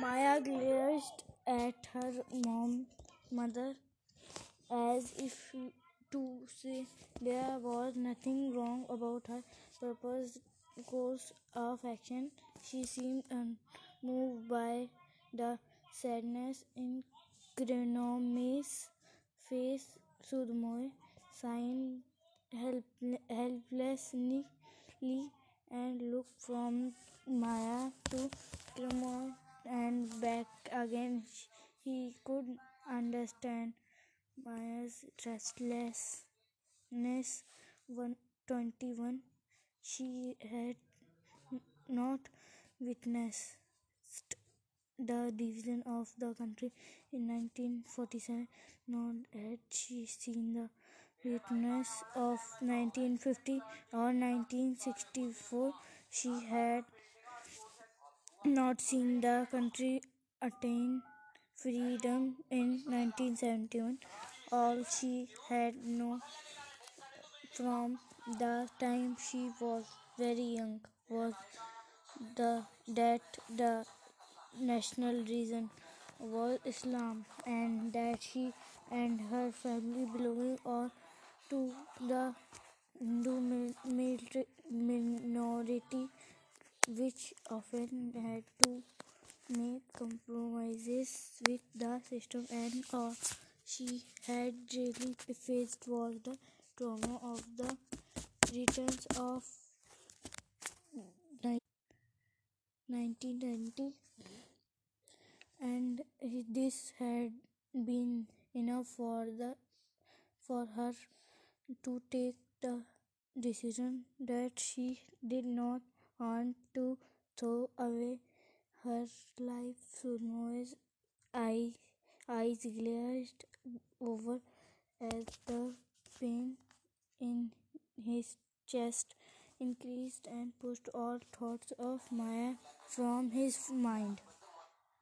Maya glanced at her mom, mother as if to say there was nothing wrong about her proposed course of action. She seemed unmoved by the sadness in Chronome's face. Sudhamoy sighed helplessly and looked from Maya to Chrome and back again. He could understand Maya's restlessness. 121 She had not witnessed the division of the country in 1947, nor had she seen the witness of 1950 or 1964. She had not seen the country attain freedom in 1971. All she had known from the time she was very young was the, that the national religion was Islam and that she and her family belonged to the Hindu minority which often had to make compromises with the system and all she had really faced was the trauma of the returns of 1990 and this had been enough for the for her to take the decision that she did not want to throw away her life. Sudhamoy's eye, eyes glazed over as the pain in his chest increased and pushed all thoughts of Maya from his mind.